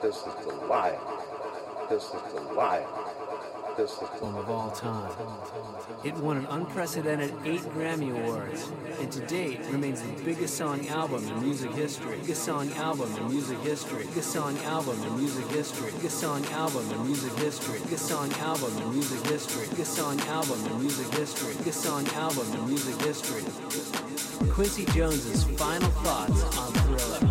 This is the lion. This is the lion. This is the of all time. It won an unprecedented eight Grammy Awards, and to date remains the biggest selling album in music history. Biggest selling album in music history. Biggest selling album in music history. Biggest selling album in music history. Biggest selling album in music history. Biggest selling album in music history. Biggest selling album in music history. Quincy Jones's final thoughts on Thriller.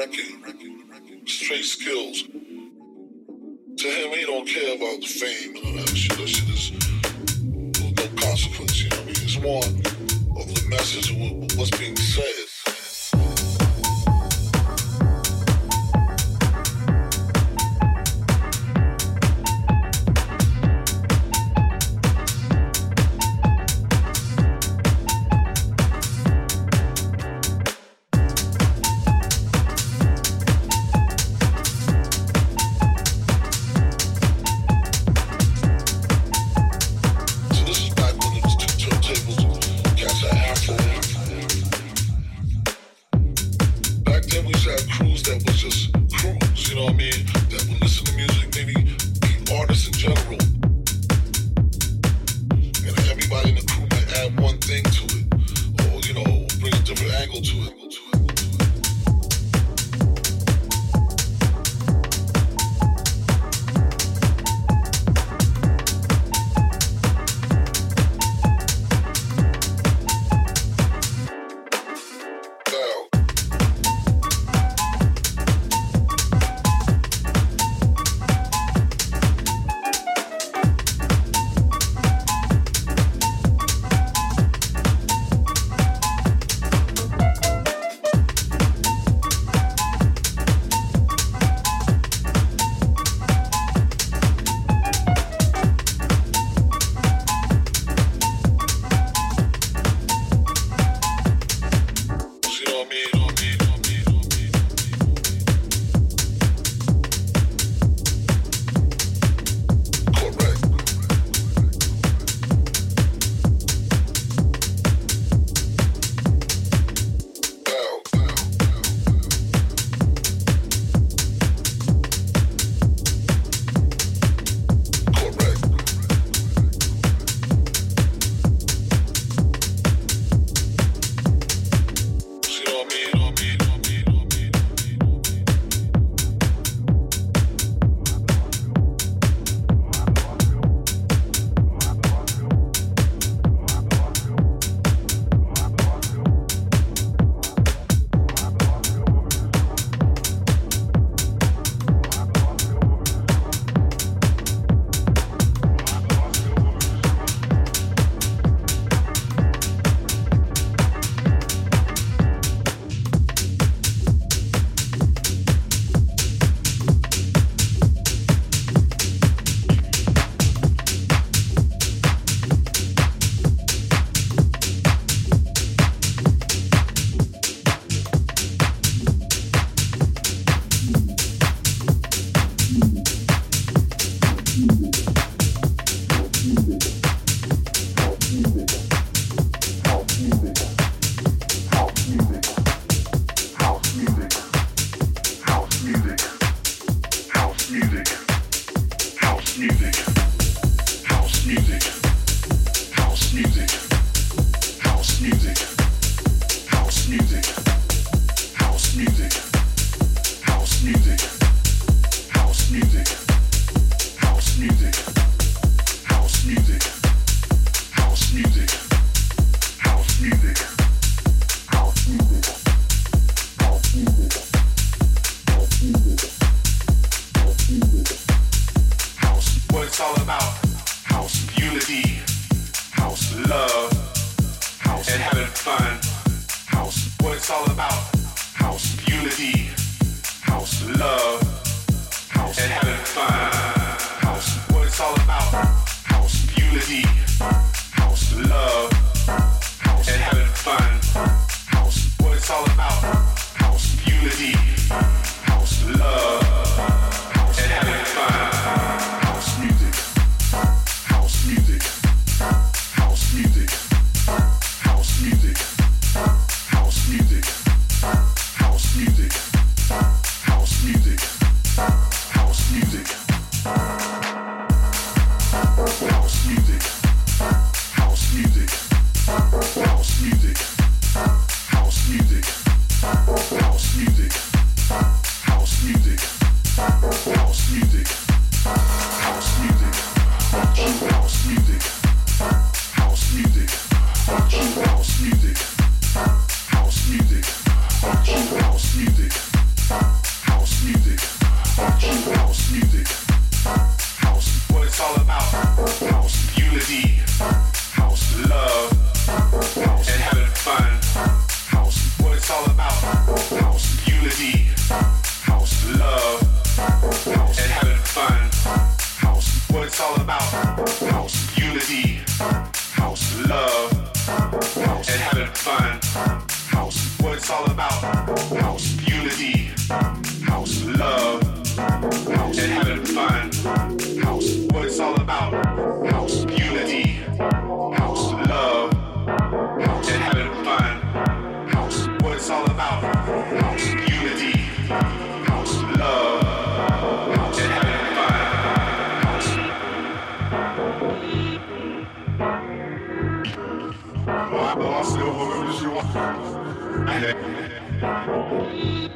Record, straight skills. To him, he don't care about the fame and all that shit. That shit is no consequence, you know what I mean? It's more of the message of what's being said. House,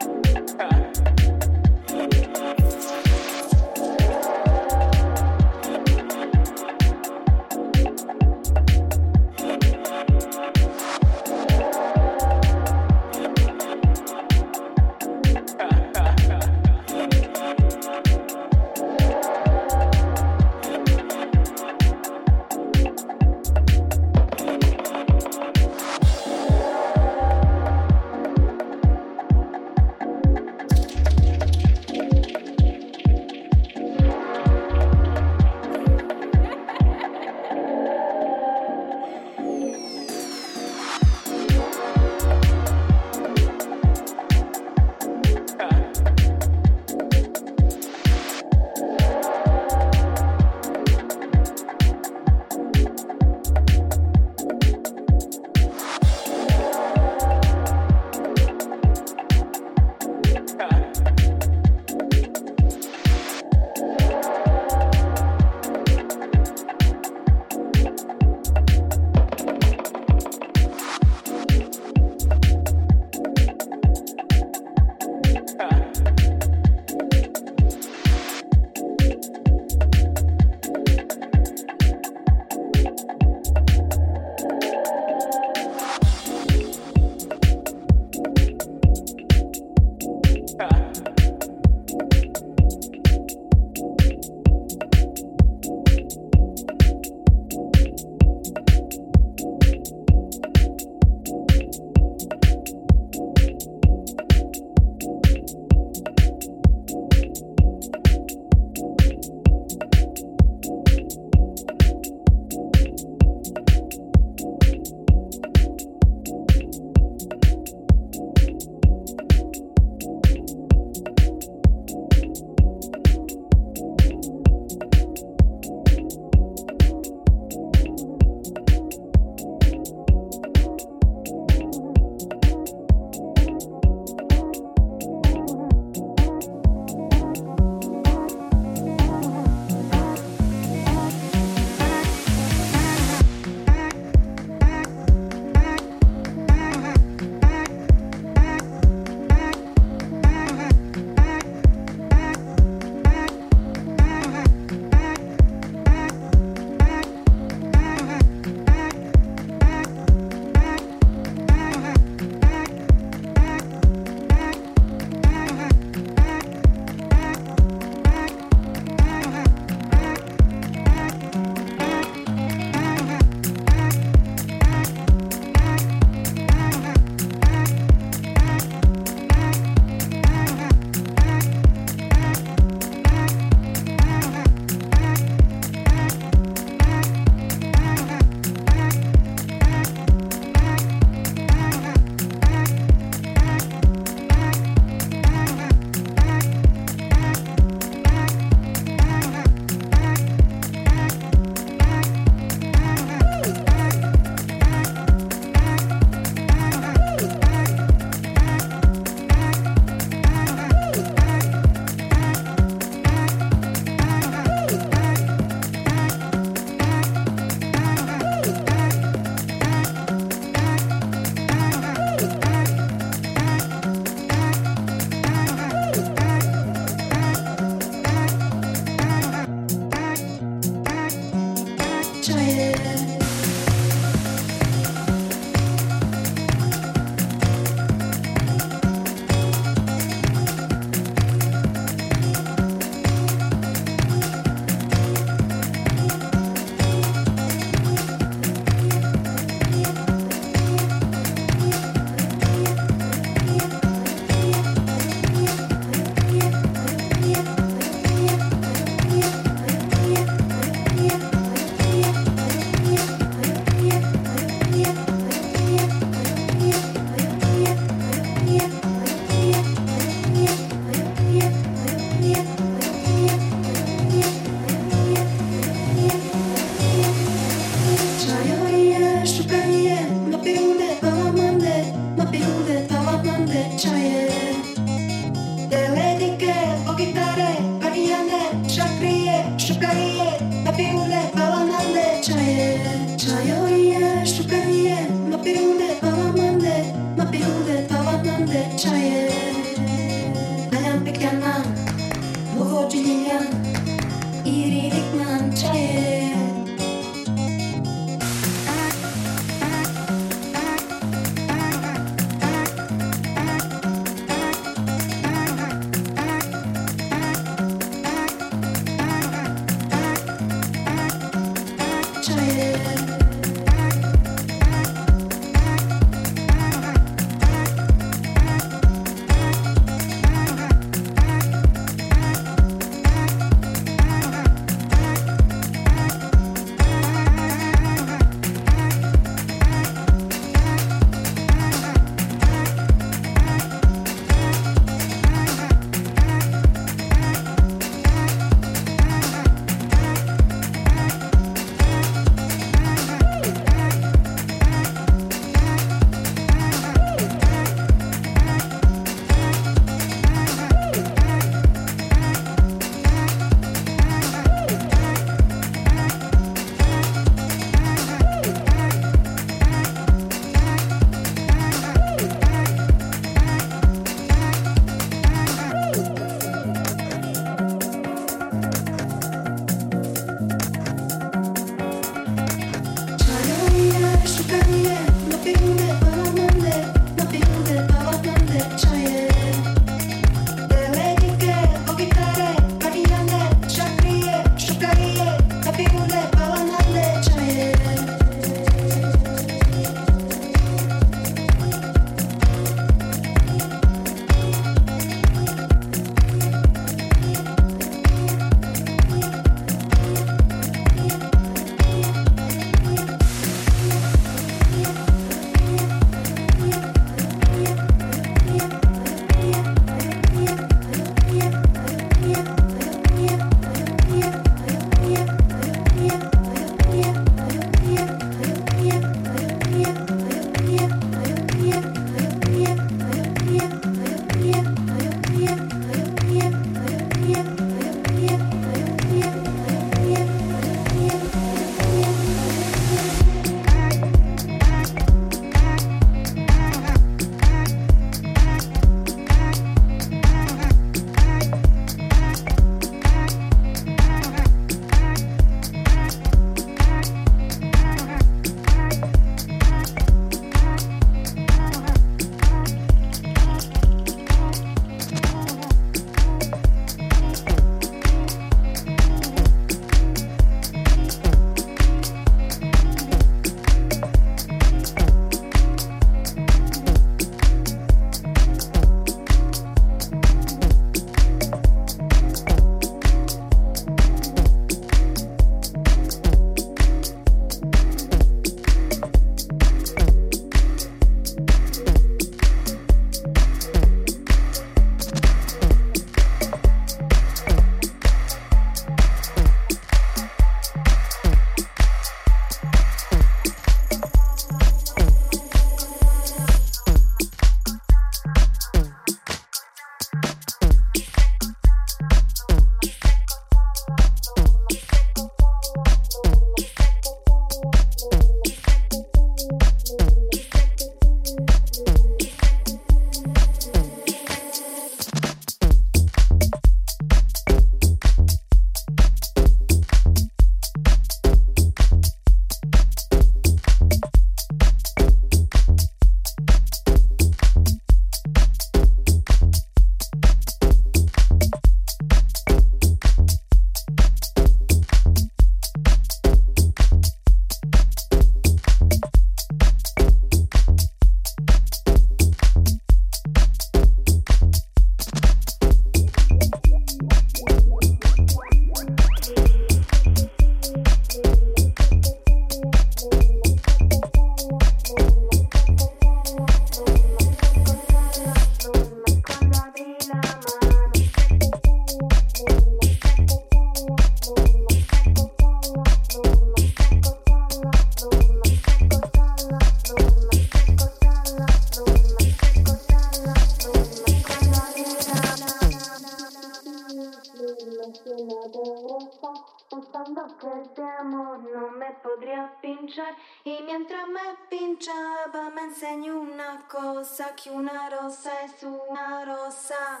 Y mientras me pinchaba me enseñó una cosa, que una rosa es una rosa.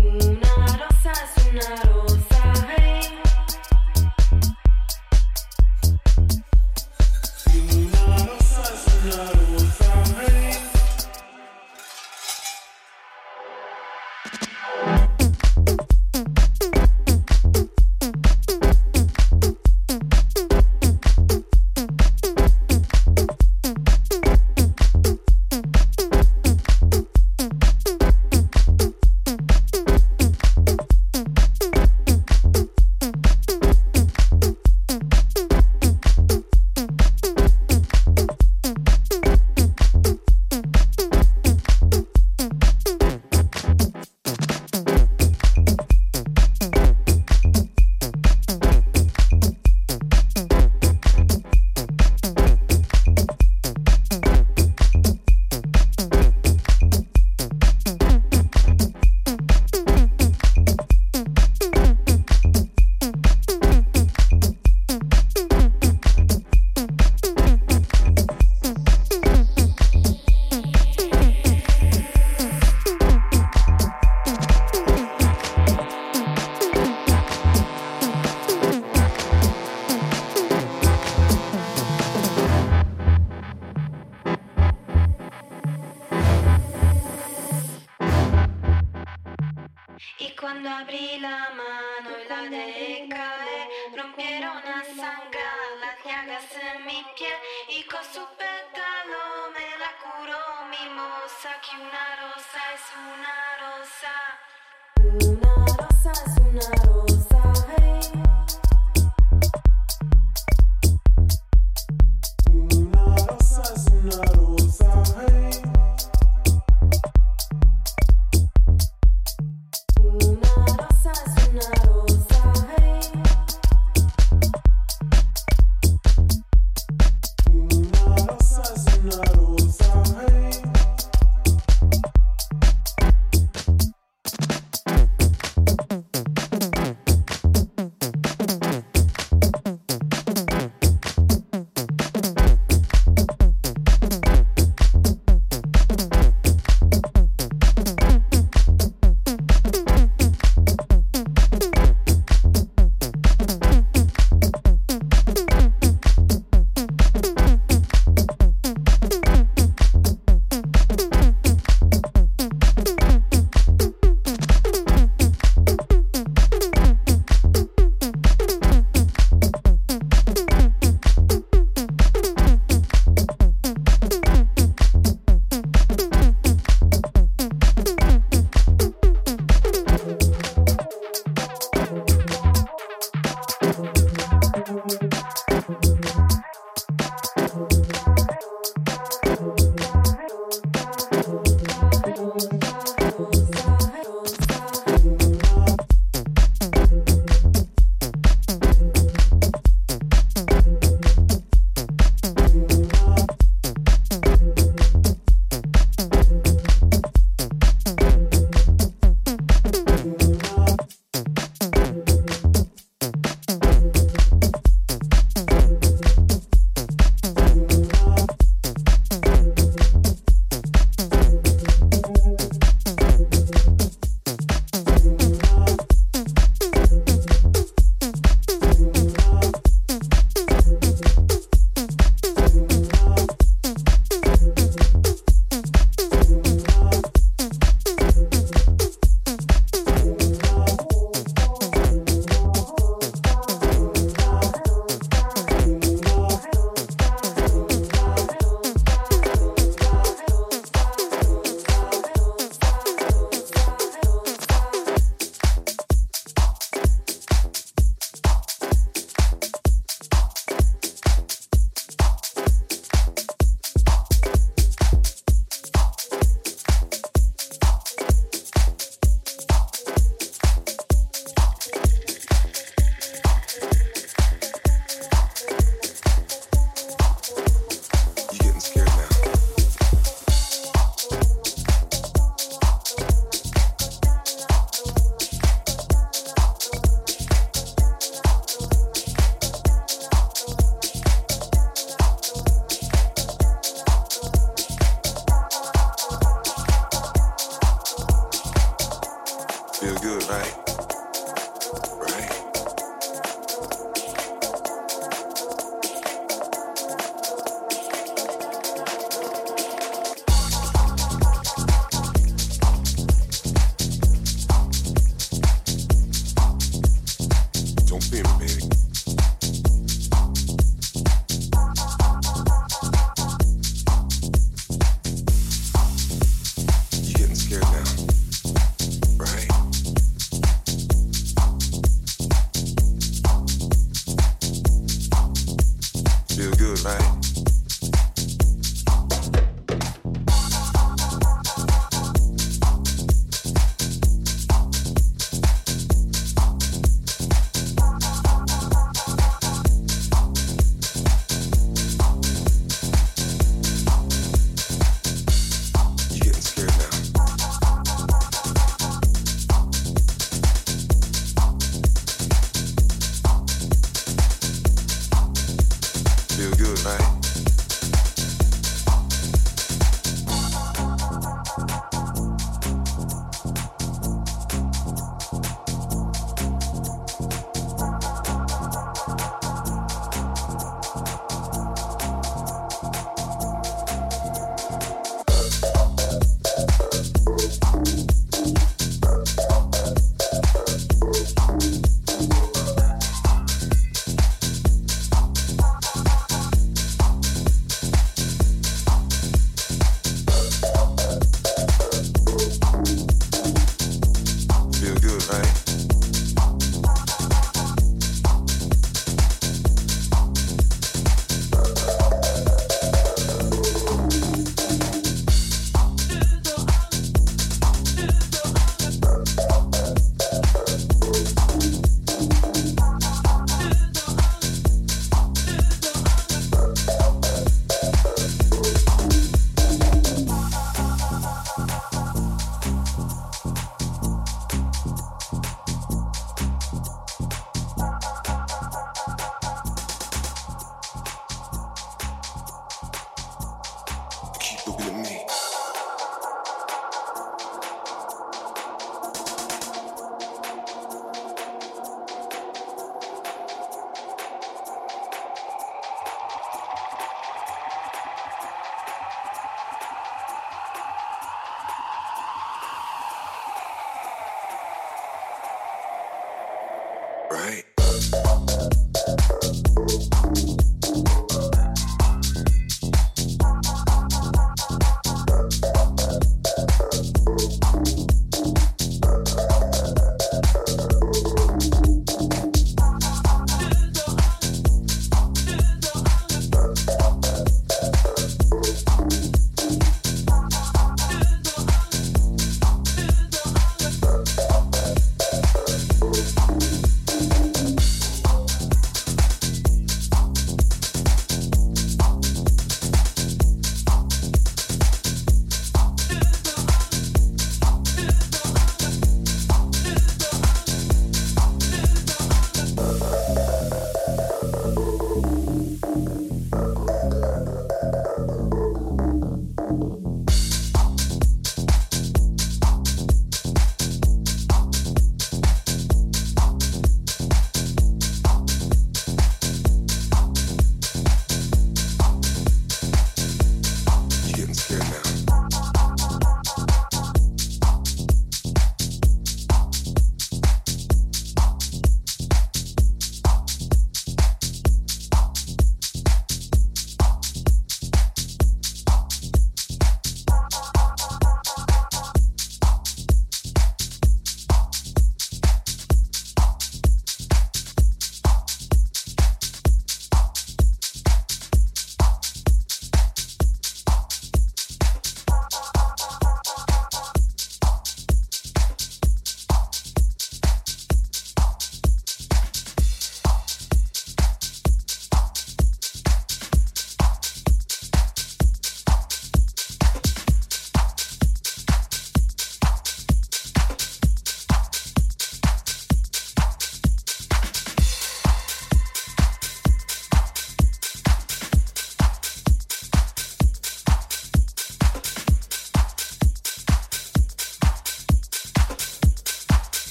Una rosa es una rosa.